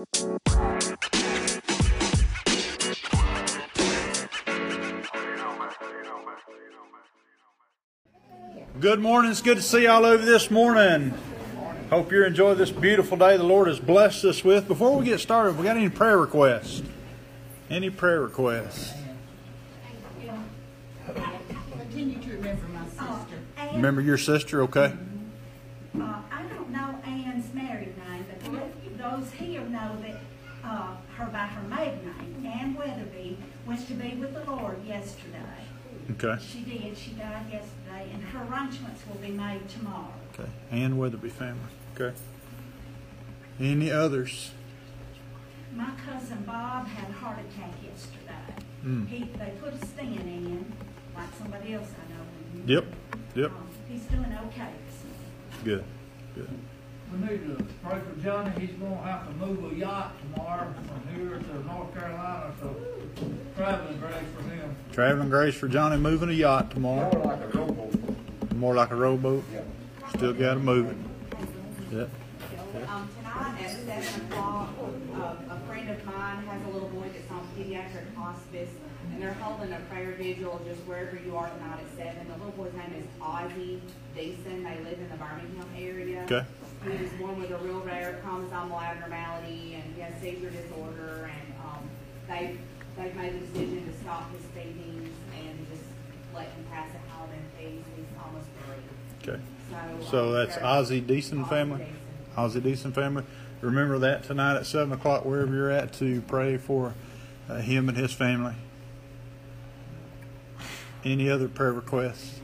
Good morning. It's good to see y'all over this morning. Hope you're enjoying this beautiful day the Lord has blessed us with. Before we get started, we got any prayer requests? Any prayer requests? Continue to remember my sister. Remember your sister, okay? uh, I don't know Ann's married name, but those here know that uh, her by maiden name, Ann Weatherby, was to be with the Lord yesterday. Okay. She did. She died yesterday, and her arrangements will be made tomorrow. Okay. Ann Weatherby family. Okay. Any others? My cousin Bob had a heart attack yesterday. Mm. He, they put a stent in, like somebody else I know. Yep. Yep. Um, he's doing okay. Good. Good. We need to pray for Johnny, he's gonna have to move a yacht tomorrow from here to North Carolina, so traveling grace for him. Traveling grace for Johnny moving a yacht tomorrow. More like a rowboat. More like a rowboat. Yeah. Still got to move it. Yep. Um, tonight at seven o'clock, uh, a friend of mine has a little boy that's on pediatric hospice, and they're holding a prayer vigil just wherever you are tonight at seven. The little boy's name is Ozzy Deason. They live in the Birmingham area. Okay. He was born with a real rare chromosomal abnormality, and he has seizure disorder, and, um, they, they've made the decision to stop his feedings and just let him pass it out in peace. He's almost three. Okay. So, So um, that's they're- Ozzy Deason family? Ozzy Deason family. Remember that tonight at 7 o'clock, wherever you're at, to pray for uh, him and his family. Any other prayer requests?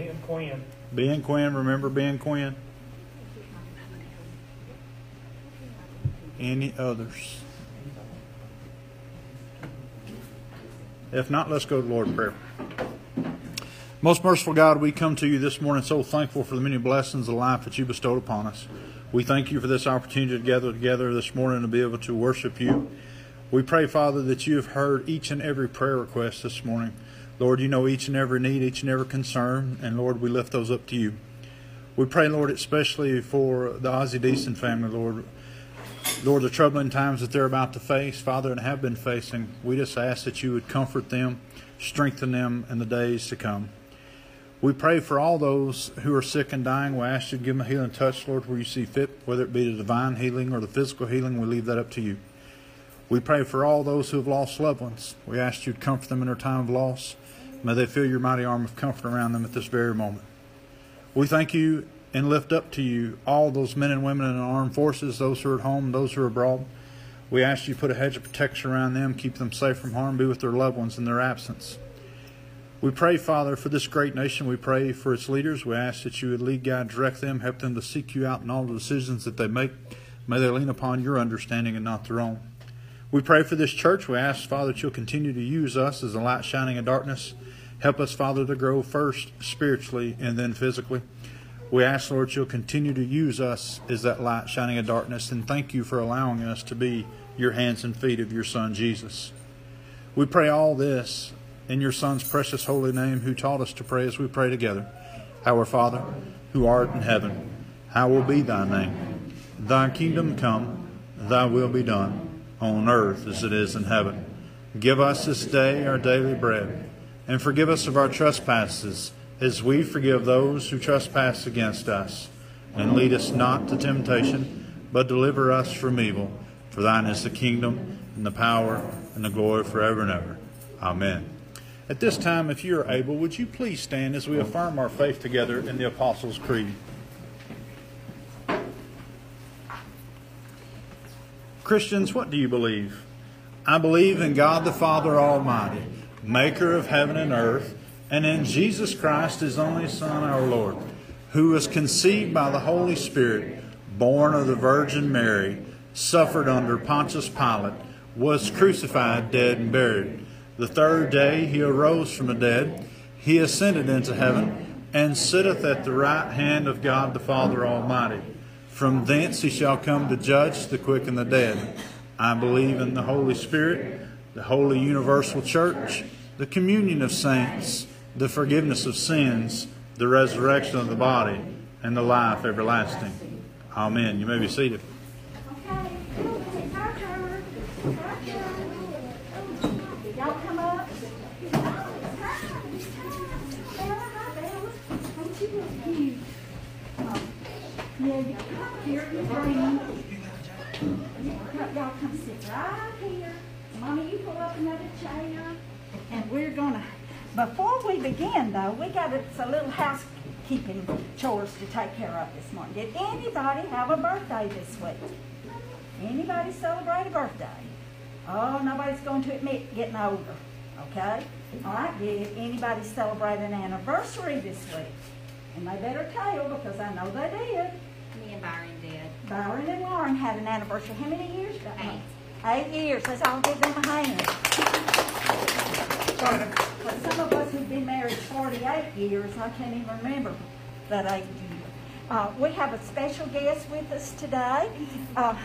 Ben Quinn. Ben Quinn, remember Ben Quinn? Any others? If not, let's go to Lord prayer. Most merciful God, we come to you this morning so thankful for the many blessings of life that you bestowed upon us. We thank you for this opportunity to gather together this morning to be able to worship you. We pray, Father, that you have heard each and every prayer request this morning. Lord, you know each and every need, each and every concern, and Lord, we lift those up to you. We pray, Lord, especially for the Ozzy Deason family, Lord. Lord, the troubling times that they're about to face, Father, and have been facing, we just ask that you would comfort them, strengthen them in the days to come. We pray for all those who are sick and dying. We ask you to give them a healing touch, Lord, where you see fit, whether it be the divine healing or the physical healing, we leave that up to you. We pray for all those who have lost loved ones. We ask you to comfort them in their time of loss. May they feel your mighty arm of comfort around them at this very moment. We thank you and lift up to you all those men and women in the armed forces, those who are at home, those who are abroad. We ask you to put a hedge of protection around them, keep them safe from harm, be with their loved ones in their absence. We pray, Father, for this great nation. We pray for its leaders. We ask that you would lead, guide, direct them, help them to seek you out in all the decisions that they make. May they lean upon your understanding and not their own. We pray for this church. We ask, Father, that you'll continue to use us as a light shining in darkness. Help us, Father, to grow first spiritually and then physically. We ask, Lord, that you'll continue to use us as that light shining in darkness. And thank you for allowing us to be your hands and feet of your Son, Jesus. We pray all this in your Son's precious holy name, who taught us to pray as we pray together. Our Father, who art in heaven, hallowed be thy name. Thy kingdom come, thy will be done, on earth as it is in heaven. Give us this day our daily bread, and forgive us of our trespasses, as we forgive those who trespass against us. And lead us not to temptation, but deliver us from evil. For thine is the kingdom, and the power, and the glory forever and ever. Amen. At this time, if you are able, would you please stand as we affirm our faith together in the Apostles' Creed? Christians, what do you believe? I believe in God the Father Almighty, maker of heaven and earth, and in Jesus Christ, his only Son, our Lord, who was conceived by the Holy Spirit, born of the Virgin Mary, suffered under Pontius Pilate, was crucified, dead, and buried. The third day he arose from the dead. He ascended into heaven, and sitteth at the right hand of God the Father Almighty. From thence he shall come to judge the quick and the dead. I believe in the Holy Spirit, the holy universal church, the communion of saints, the forgiveness of sins, the resurrection of the body, and the life everlasting. Amen. You may be seated. Okay, it's our turn. It's our turn. Y'all come up. Oh, it's time, it's time. Bella, hi, Bella. Don't you look cute? Oh, Yeah, you come here, you bring. Y'all come sit right here. Mommy, you pull up another chair. And we're gonna, before we begin though, we got a, a little housekeeping chores to take care of this morning. Did anybody have a birthday this week? Anybody celebrate a birthday? Oh, nobody's going to admit getting older, okay? All right, did anybody celebrate an anniversary this week? And they better tell because I know they did. Me and Byron did. Byron and Lauren had an anniversary. How many years? Eight. Eight years. Let's all give them a hand. For some of us who've been married 48 years, I can't even remember that eight year. Uh, we have a special guest with us today. Uh,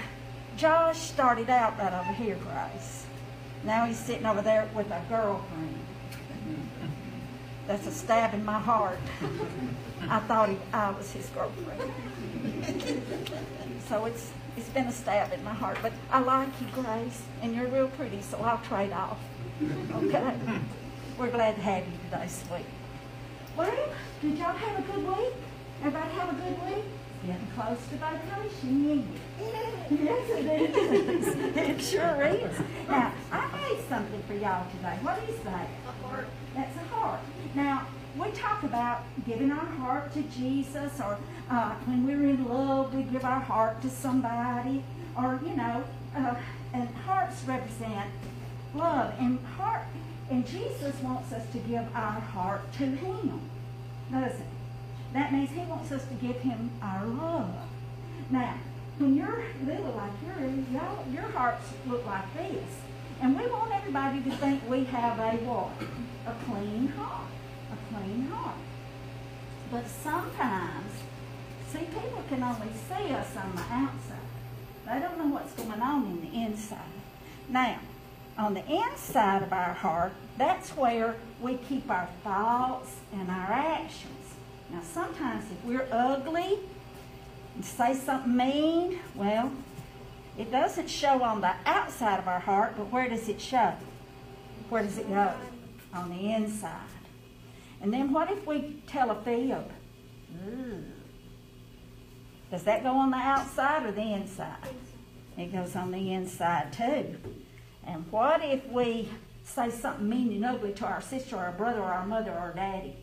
Josh started out right over here, Grace. Now he's sitting over there with a girlfriend. That's a stab in my heart. I thought he, I was his girlfriend. So it's it's been a stab in my heart, but I like you, Grace, and you're real pretty, so I'll trade off. Okay? We're glad to have you today, sweet. Well, did y'all have a good week? Everybody have a good week? Getting close to vacation, ain't it? Yes, it is. It sure is. Now, I made something for y'all today. What is that? A heart. That's a heart. Now, we talk about giving our heart to Jesus, or uh, when we're in love, we give our heart to somebody, or you know, uh, and hearts represent love, and heart, and Jesus wants us to give our heart to Him, doesn't? That means He wants us to give Him our love. Now, when you're little like yours, y'all, your hearts look like this, and we want everybody to think we have a what? A clean heart a clean heart. But sometimes, see, people can only see us on the outside. They don't know what's going on in the inside. Now, on the inside of our heart, that's where we keep our thoughts and our actions. Now, sometimes if we're ugly and say something mean, well, it doesn't show on the outside of our heart, but where does it show? Where does it go? On the inside. And then what if we tell a fib? Ooh. Does that go on the outside or the inside? It goes on the inside too. And what if we say something mean and ugly to our sister or our brother or our mother or our daddy?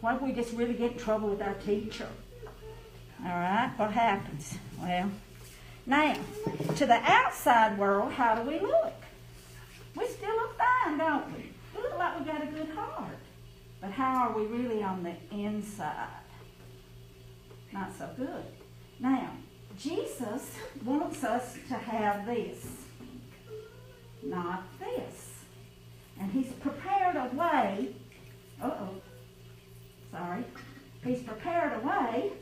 What if we just really get in trouble with our teacher? All right, what happens? Well, now, to the outside world, how do we look? We still look fine, don't we? Like we've got a good heart. But how are we really on the inside? Not so good. Now, Jesus wants us to have this, not this. And he's prepared a way, uh-oh, sorry. He's prepared a way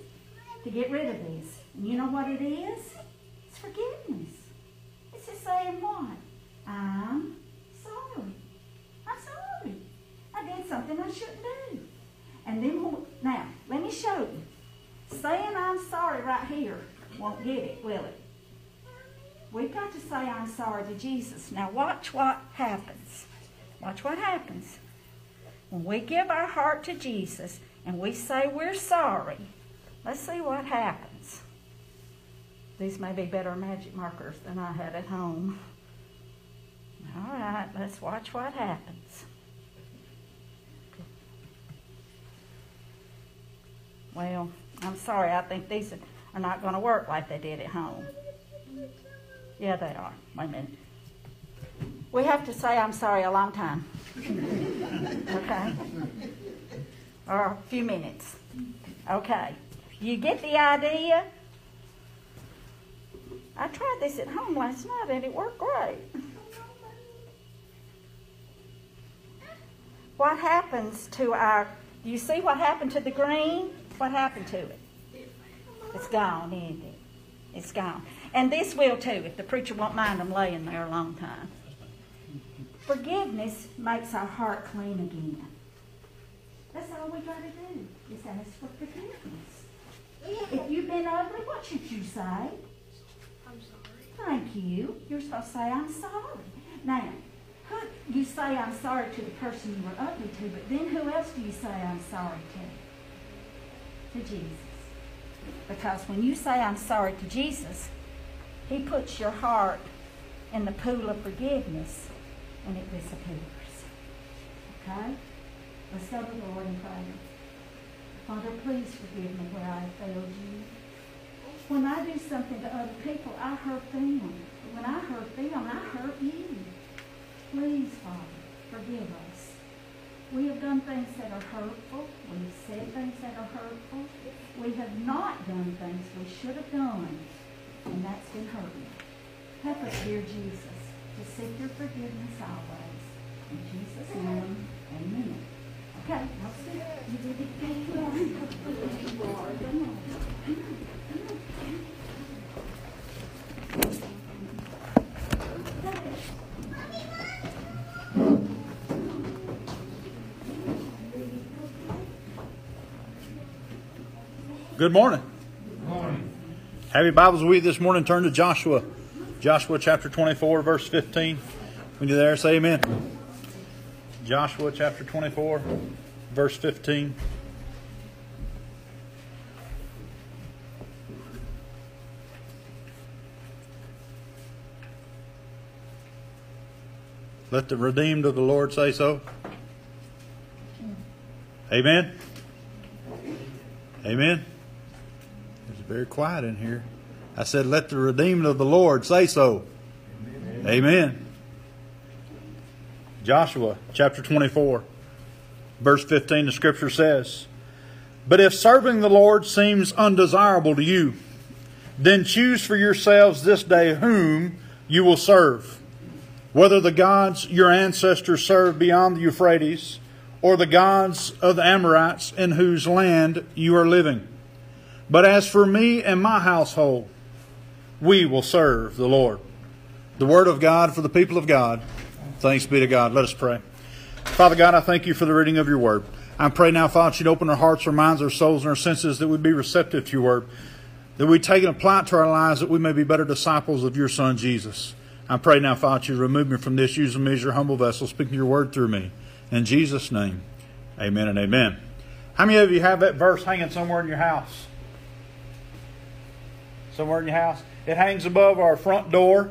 to get rid of this. And you know what it is? It's forgiveness. It's just saying what? I'm I did something I shouldn't do. And then, now, let me show you. Saying I'm sorry right here won't get it, will it? We've got to say I'm sorry to Jesus. Now, watch what happens. Watch what happens. When we give our heart to Jesus and we say we're sorry, let's see what happens. These may be better magic markers than I had at home. All right, let's watch what happens. Well, I'm sorry, I think these are not going to work like they did at home. Yeah, they are. Wait a minute. We have to say I'm sorry a long time. okay? Or a few minutes. Okay. You get the idea? I tried this at home last night and it worked great. What happens to our, do you see what happened to the green? What happened to it? It's gone, isn't it? It's gone. And this will too, if the preacher won't mind them laying there a long time. Forgiveness makes our heart clean again. That's all we gotta do, is ask for forgiveness. If you've been ugly, what should you say? I'm sorry. Thank you. You're supposed to say, I'm sorry. Now, who, you say I'm sorry to the person you were ugly to, but then who else do you say I'm sorry to? To Jesus. Because when you say I'm sorry to Jesus, He puts your heart in the pool of forgiveness and it disappears. Okay? Let's go to the Lord in prayer. Father, please forgive me where I failed you. When I do something to other people, I hurt them. When I hurt them, I hurt you. Please, Father, forgive us. We have done things that are hurtful. We have said things that are hurtful. We have not done things we should have done, and that's been hurting. Help us, dear Jesus, to seek your forgiveness always. In Jesus' name, amen. Okay, I'll see you. You did it. Come on. Come on. Good morning. Morning. Have your Bibles with you this morning. Turn to Joshua. Joshua chapter 24, verse 15. When you're there, say amen. Joshua chapter 24, verse 15. Let the redeemed of the Lord say so. Amen. Amen. Very quiet in here. I said, Let the redeemed of the Lord say so. Amen. Amen. Joshua chapter 24, verse 15, the scripture says, But if serving the Lord seems undesirable to you, then choose for yourselves this day whom you will serve, whether the gods your ancestors served beyond the Euphrates, or the gods of the Amorites in whose land you are living. But as for me and my household, we will serve the Lord. The word of God for the people of God. Thanks be to God. Let us pray. Father God, I thank you for the reading of your word. I pray now, Father, you'd open our hearts, our minds, our souls, and our senses that we'd be receptive to your word, that we take and apply it to our lives, that we may be better disciples of your Son, Jesus. I pray now, Father, you remove me from this, Use me as your humble vessel, speaking your word through me. In Jesus' name, amen and amen. How many of you have that verse hanging somewhere in your house? Somewhere in your house? It hangs above our front door.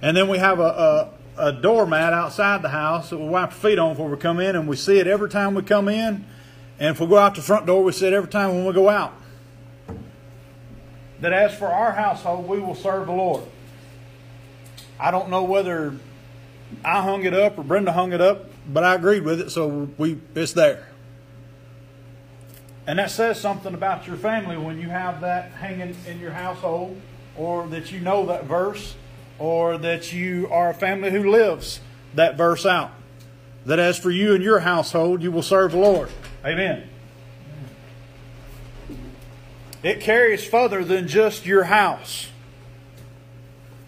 And then we have a, a, a doormat outside the house that we wipe our feet on before we come in, and we see it every time we come in. And if we go out the front door, we see it every time when we go out. That as for our household, we will serve the Lord. I don't know whether I hung it up or Brenda hung it up, but I agreed with it, so we it's there. And that says something about your family when you have that hanging in your household, or that you know that verse, or that you are a family who lives that verse out. That as for you and your household, you will serve the Lord. Amen. It carries further than just your house.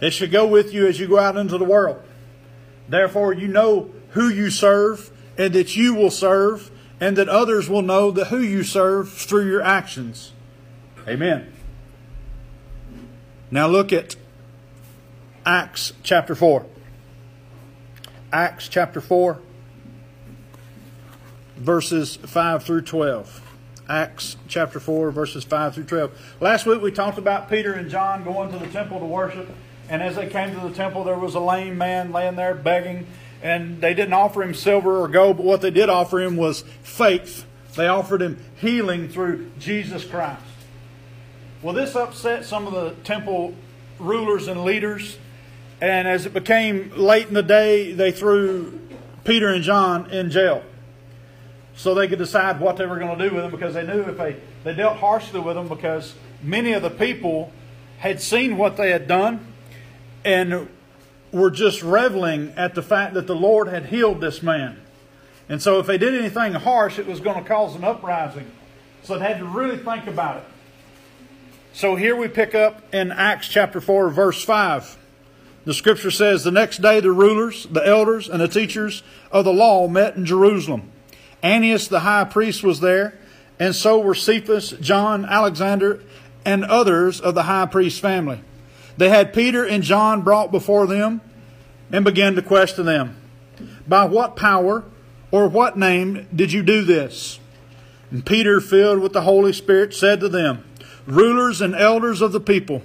It should go with you as you go out into the world. Therefore, you know who you serve and that you will serve and that others will know that who you serve through your actions. Amen. Now look at Acts chapter 4. Acts chapter 4, verses 5 through 12. Acts chapter 4, verses 5 through 12. Last week we talked about Peter and John going to the temple to worship. And as they came to the temple, there was a lame man laying there begging. And they didn't offer him silver or gold, but what they did offer him was faith. They offered him healing through Jesus Christ. Well, this upset some of the temple rulers and leaders. And as it became late in the day, they threw Peter and John in jail. So they could decide what they were going to do with them because they knew if they, they dealt harshly with them because many of the people had seen what they had done and were just reveling at the fact that the Lord had healed this man. And so if they did anything harsh, it was going to cause an uprising. So they had to really think about it. So here we pick up in Acts chapter 4, verse 5. The scripture says, The next day the rulers, the elders, and the teachers of the law met in Jerusalem. Ananias the high priest was there, and so were Caiaphas, John, Alexander, and others of the high priest's family. They had Peter and John brought before them and began to question them. By what power or what name did you do this? And Peter, filled with the Holy Spirit, said to them, Rulers and elders of the people,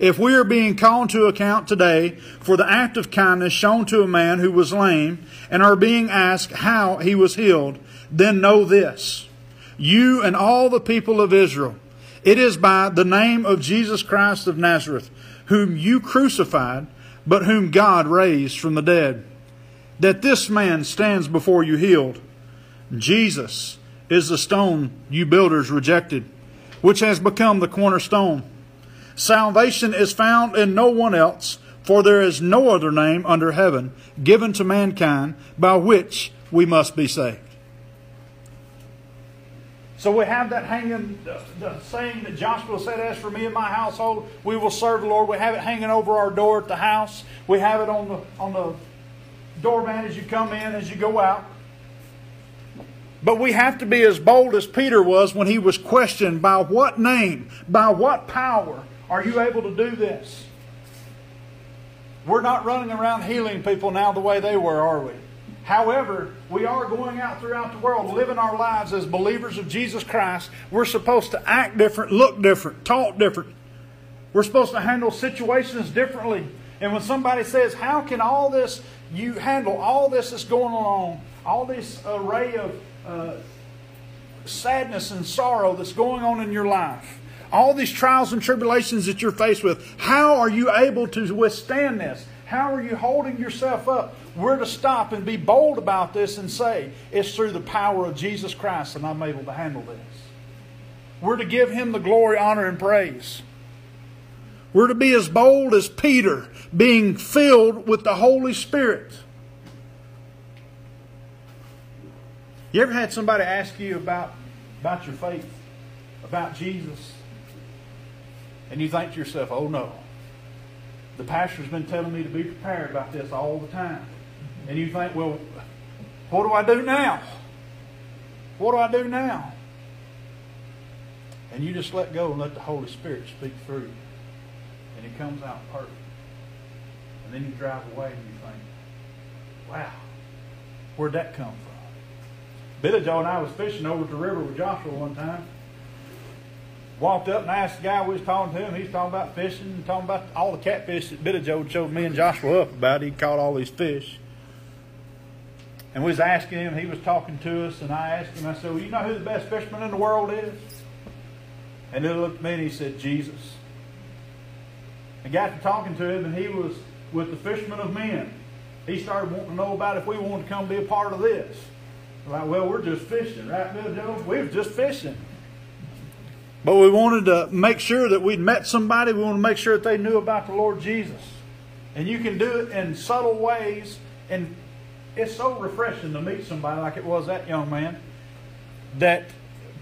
if we are being called to account today for the act of kindness shown to a man who was lame and are being asked how he was healed, then know this. You and all the people of Israel, it is by the name of Jesus Christ of Nazareth, whom you crucified, but whom God raised from the dead, that this man stands before you healed. Jesus is the stone you builders rejected, which has become the cornerstone. Salvation is found in no one else, for there is no other name under heaven given to mankind by which we must be saved. So we have that hanging, the, the saying that Joshua said, As for me and my household, we will serve the Lord. We have it hanging over our door at the house. We have it on the, on the doormat as you come in, as you go out. But we have to be as bold as Peter was when he was questioned by what name, by what power are you able to do this? We're not running around healing people now the way they were, are we? However, we are going out throughout the world living our lives as believers of Jesus Christ. We're supposed to act different, look different, talk different. We're supposed to handle situations differently. And when somebody says, How can all this, you handle all this that's going on, all this array of uh, sadness and sorrow that's going on in your life, all these trials and tribulations that you're faced with, how are you able to withstand this? How are you holding yourself up? We're to stop and be bold about this and say, it's through the power of Jesus Christ that I'm able to handle this. We're to give Him the glory, honor, and praise. We're to be as bold as Peter, being filled with the Holy Spirit. You ever had somebody ask you about, about your faith, about Jesus, and you think to yourself, oh no, the pastor's been telling me to be prepared about this all the time. And you think, well, what do I do now? What do I do now? And you just let go and let the Holy Spirit speak through you. And it comes out perfect. And then you drive away and you think, wow, where'd that come from? Billy Joe and I was fishing over at the river with Joshua one time. Walked up and asked the guy we was talking to him. He's talking about fishing and talking about all the catfish that Billy Joe showed me and Joshua up about. He caught all these fish. And we was asking him, he was talking to us, and I asked him, I said, Well, you know who the best fisherman in the world is? And he looked at me and he said, Jesus. I got to talking to him, and he was with the fishermen of men. He started wanting to know about if we wanted to come be a part of this. Like, well, we're just fishing, right, Bill? We were just fishing. But we wanted to make sure that we'd met somebody. We wanted to make sure that they knew about the Lord Jesus. And you can do it in subtle ways. And it's so refreshing to meet somebody like it was that young man that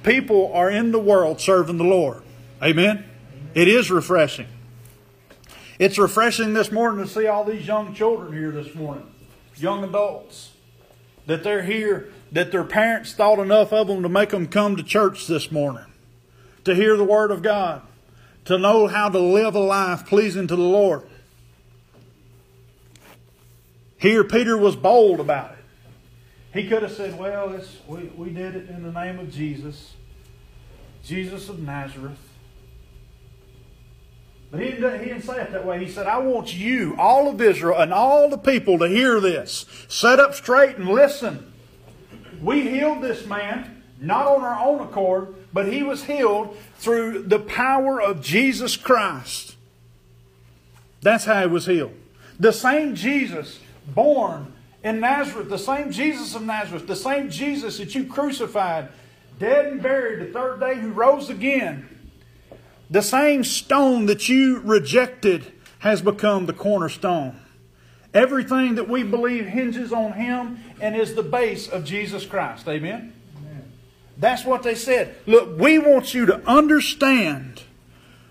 people are in the world serving the Lord. Amen? It is refreshing. It's refreshing this morning to see all these young children here this morning, young adults, that they're here, that their parents thought enough of them to make them come to church this morning, to hear the Word of God, to know how to live a life pleasing to the Lord. Here, Peter was bold about it. He could have said, Well, we, we did it in the name of Jesus, Jesus of Nazareth. But he didn't, he didn't say it that way. He said, I want you, all of Israel, and all the people to hear this. Set up straight and listen. We healed this man, not on our own accord, but he was healed through the power of Jesus Christ. That's how he was healed. The same Jesus born in Nazareth, the same Jesus of Nazareth, the same Jesus that you crucified, dead and buried, the third day who rose again, the same stone that you rejected has become the cornerstone. Everything that we believe hinges on Him and is the base of Jesus Christ. Amen? That's what they said. Look, we want you to understand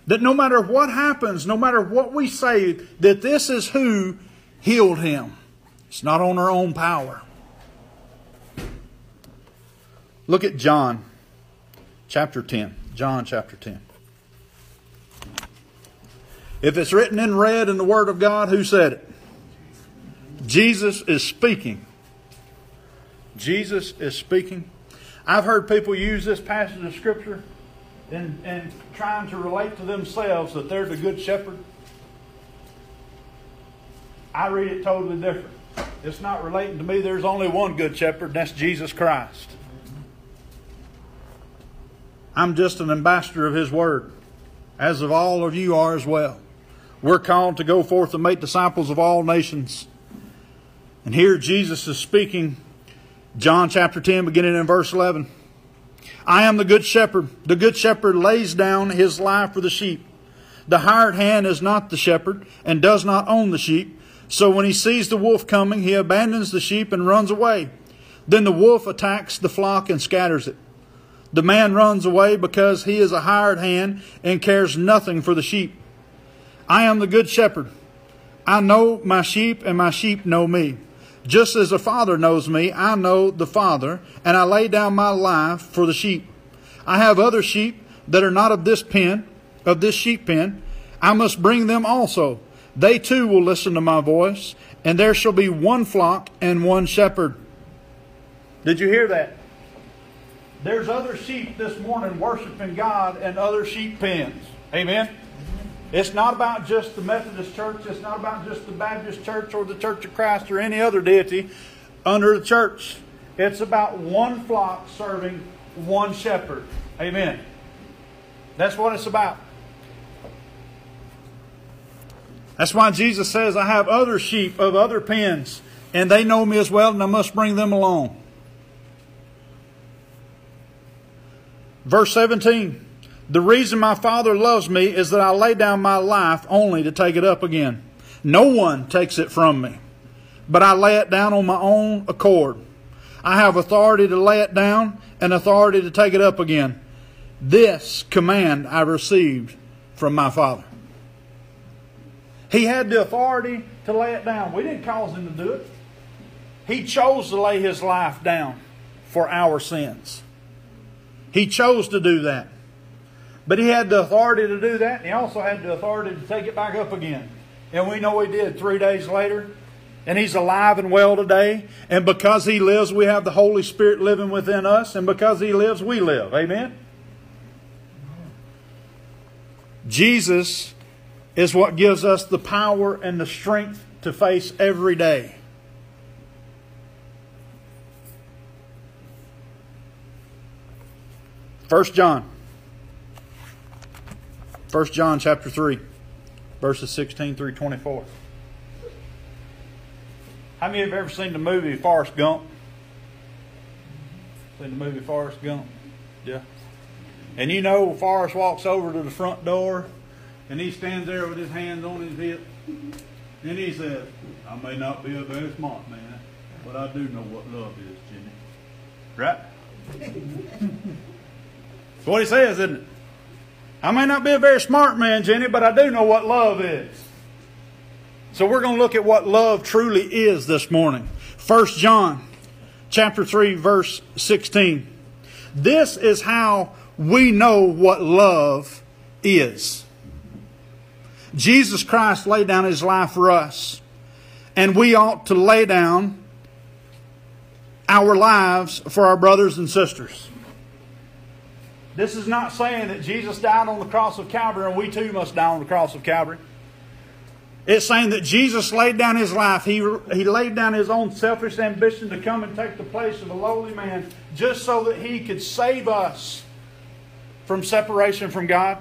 that no matter what happens, no matter what we say, that this is who healed him. It's not on our own power. Look at John chapter 10. John chapter 10. If it's written in red in the Word of God, who said it? Jesus is speaking. Jesus is speaking. I've heard people use this passage of Scripture and, and trying to relate to themselves that they're the good shepherd. I read it totally different. It's not relating to me. There's only one good shepherd, and that's Jesus Christ. I'm just an ambassador of His Word, as of all of you are as well. We're called to go forth and make disciples of all nations. And here Jesus is speaking, John chapter 10, beginning in verse 11. I am the good shepherd. The good shepherd lays down his life for the sheep. The hired hand is not the shepherd and does not own the sheep. So when he sees the wolf coming, he abandons the sheep and runs away. Then the wolf attacks the flock and scatters it. The man runs away because he is a hired hand and cares nothing for the sheep. I am the good shepherd. I know my sheep, and my sheep know me. Just as the Father knows me, I know the Father, and I lay down my life for the sheep. I have other sheep that are not of this pen, of this sheep pen. I must bring them also. They too will listen to my voice, and there shall be one flock and one shepherd. Did you hear that? There's other sheep this morning worshiping God and other sheep pens. Amen. It's not about just the Methodist Church. It's not about just the Baptist Church or the Church of Christ or any other deity under the church. It's about one flock serving one shepherd. Amen. That's what it's about. That's why Jesus says, I have other sheep of other pens, and they know me as well, and I must bring them along. Verse 17 The reason my Father loves me is that I lay down my life only to take it up again. No one takes it from me, but I lay it down on my own accord. I have authority to lay it down and authority to take it up again. This command I received from my Father. He had the authority to lay it down. We didn't cause him to do it. He chose to lay his life down for our sins. He chose to do that. But he had the authority to do that, and he also had the authority to take it back up again. And we know he did three days later. And he's alive and well today. And because he lives, we have the Holy Spirit living within us. And because he lives, we live. Amen? Jesus is what gives us the power and the strength to face every day. First John. First John chapter 3, verses 16 through 24. How many of you have ever seen the movie Forrest Gump? Seen the movie Forrest Gump? Yeah. And you know Forrest walks over to the front door and he stands there with his hands on his hip. And he says, I may not be a very smart man, but I do know what love is, Jimmy. Right? That's what he says, isn't it? I may not be a very smart man, Jenny, but I do know what love is. So we're going to look at what love truly is this morning. 1 John chapter 3 verse 16. This is how we know what love is. Jesus Christ laid down his life for us, and we ought to lay down our lives for our brothers and sisters. This is not saying that Jesus died on the cross of Calvary and we too must die on the cross of Calvary. It's saying that Jesus laid down his life. He, he laid down his own selfish ambition to come and take the place of a lowly man just so that he could save us from separation from God.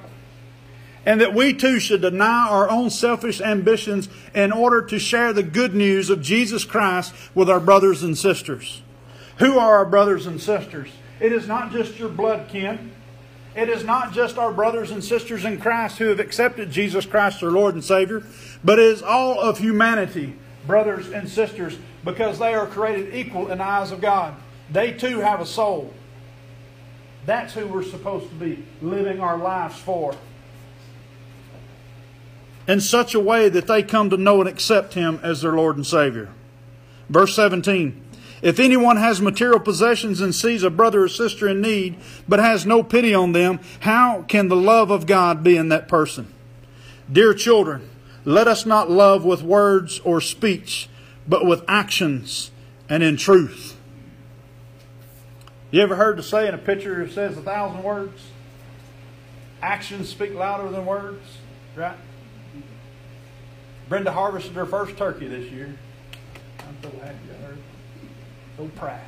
And that we too should deny our own selfish ambitions in order to share the good news of Jesus Christ with our brothers and sisters. Who are our brothers and sisters? It is not just your blood kin. It is not just our brothers and sisters in Christ who have accepted Jesus Christ, their Lord and Savior, but it is all of humanity, brothers and sisters, because they are created equal in the eyes of God. They too have a soul. That's who we're supposed to be living our lives for. In such a way that they come to know and accept Him as their Lord and Savior. Verse 17 If anyone has material possessions and sees a brother or sister in need, but has no pity on them, how can the love of God be in that person? Dear children, let us not love with words or speech, but with actions and in truth. You ever heard the saying a picture says a thousand words? Actions speak louder than words, right? Brenda harvested her first turkey this year. I'm so happy I heard. So proud.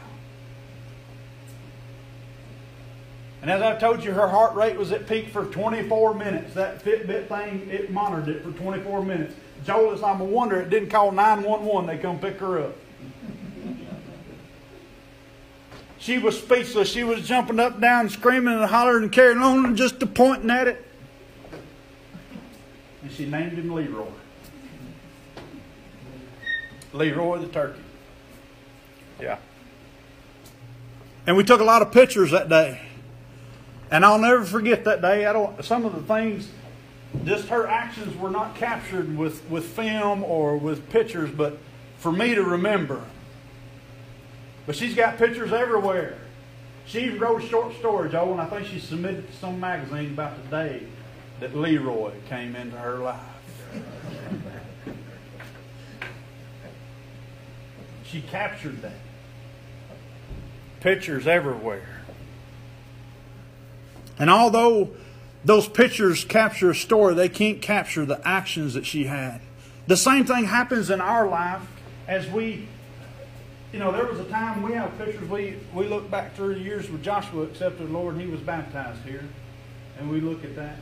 And as I've told you, her heart rate was at peak for 24 minutes. That Fitbit thing, it monitored it for 24 minutes. Joel, I'm a wonder it didn't call 911. They come pick her up. She was speechless. She was jumping up, down, screaming and hollering and carrying on, and just pointing at it. And she named him Leroy. Leroy the turkey. Yeah. And we took a lot of pictures that day. And I'll never forget that day. I don't some of the things just her actions were not captured with, with film or with pictures, but for me to remember. But she's got pictures everywhere. She wrote a short story, Joe, and I think she submitted to some magazine about the day that Leroy came into her life. She captured that. Pictures everywhere. And although those pictures capture a story, they can't capture the actions that she had. The same thing happens in our life as we you know, there was a time we have pictures. We we look back through the years with Joshua accepted the Lord, and he was baptized here, and we look at that,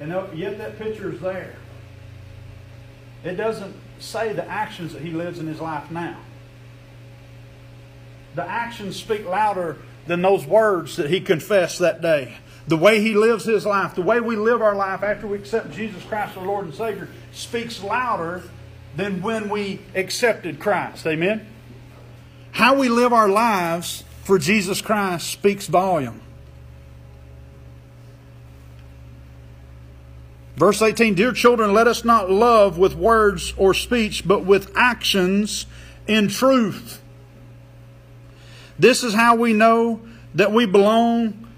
and oh, yet that picture is there. It doesn't say the actions that he lives in his life now. The actions speak louder than those words that he confessed that day. The way he lives his life, the way we live our life after we accept Jesus Christ our Lord and Savior, speaks louder than when we accepted Christ. Amen? How we live our lives for Jesus Christ speaks volume. Verse 18 Dear children, let us not love with words or speech, but with actions in truth. This is how we know that we belong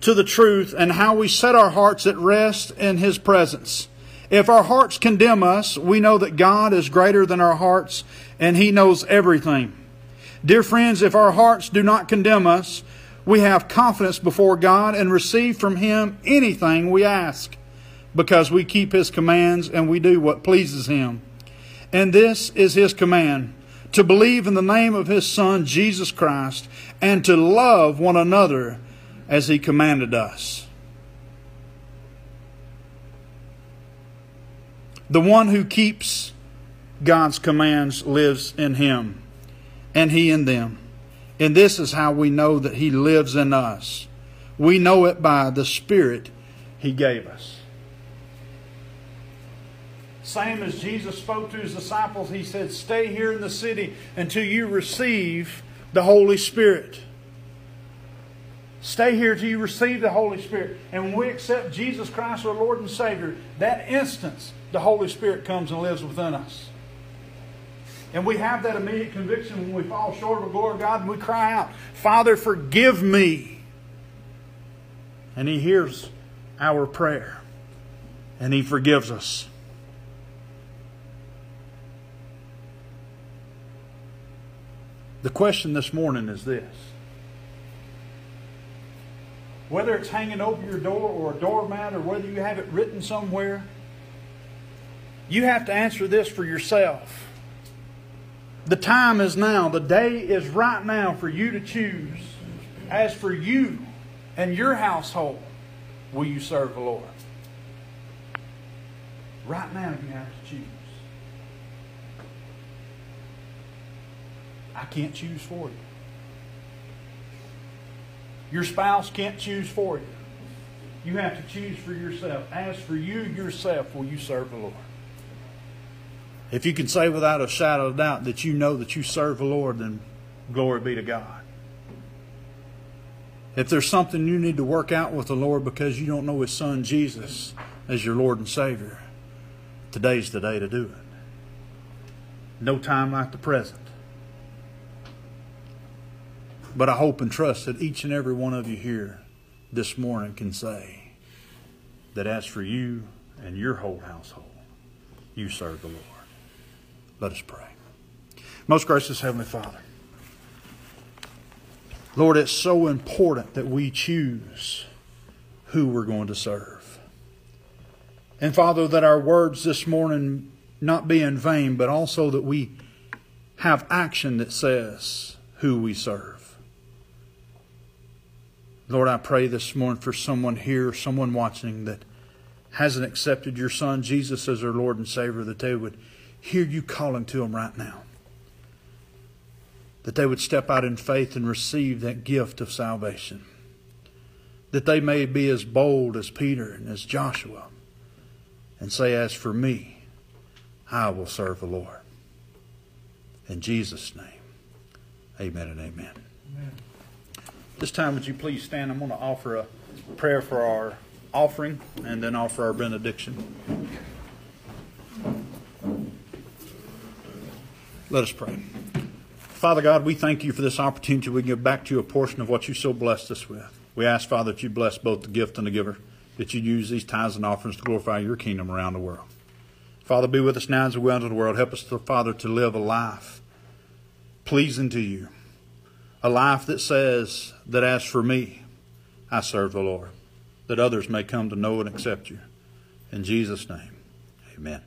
to the truth and how we set our hearts at rest in His presence. If our hearts condemn us, we know that God is greater than our hearts and He knows everything. Dear friends, if our hearts do not condemn us, we have confidence before God and receive from Him anything we ask because we keep His commands and we do what pleases Him. And this is His command to believe in the name of His Son, Jesus Christ, and to love one another as He commanded us. The one who keeps God's commands lives in him, and he in them. And this is how we know that he lives in us. We know it by the Spirit he gave us. Same as Jesus spoke to his disciples, he said, Stay here in the city until you receive the Holy Spirit. Stay here till you receive the Holy Spirit. And when we accept Jesus Christ, our Lord and Savior, that instance, the Holy Spirit comes and lives within us. And we have that immediate conviction when we fall short of the glory of God and we cry out, Father, forgive me. And He hears our prayer and He forgives us. The question this morning is this whether it's hanging over your door or a doormat or whether you have it written somewhere, you have to answer this for yourself. The time is now. The day is right now for you to choose. As for you and your household, will you serve the Lord? Right now, you have to choose. I can't choose for you. Your spouse can't choose for you. You have to choose for yourself. As for you yourself, will you serve the Lord? If you can say without a shadow of doubt that you know that you serve the Lord, then glory be to God. If there's something you need to work out with the Lord because you don't know His Son Jesus as your Lord and Savior, today's the day to do it. No time like the present. But I hope and trust that each and every one of you here this morning can say that as for you and your whole household, you serve the Lord. Let us pray. Most gracious Heavenly Father, Lord, it's so important that we choose who we're going to serve. And Father, that our words this morning not be in vain, but also that we have action that says who we serve. Lord, I pray this morning for someone here, someone watching that hasn't accepted your Son Jesus as their Lord and Savior, that they would hear you calling to them right now. That they would step out in faith and receive that gift of salvation. That they may be as bold as Peter and as Joshua and say, As for me, I will serve the Lord. In Jesus' name, amen and amen. Amen. This time, would you please stand? I'm going to offer a prayer for our offering and then offer our benediction. Let us pray. Father God, we thank you for this opportunity we give back to you a portion of what you so blessed us with. We ask, Father, that you bless both the gift and the giver, that you use these tithes and offerings to glorify your kingdom around the world. Father, be with us now as we go into the world. Help us, Father, to live a life pleasing to you. A life that says that as for me, I serve the Lord, that others may come to know and accept you. In Jesus' name, amen.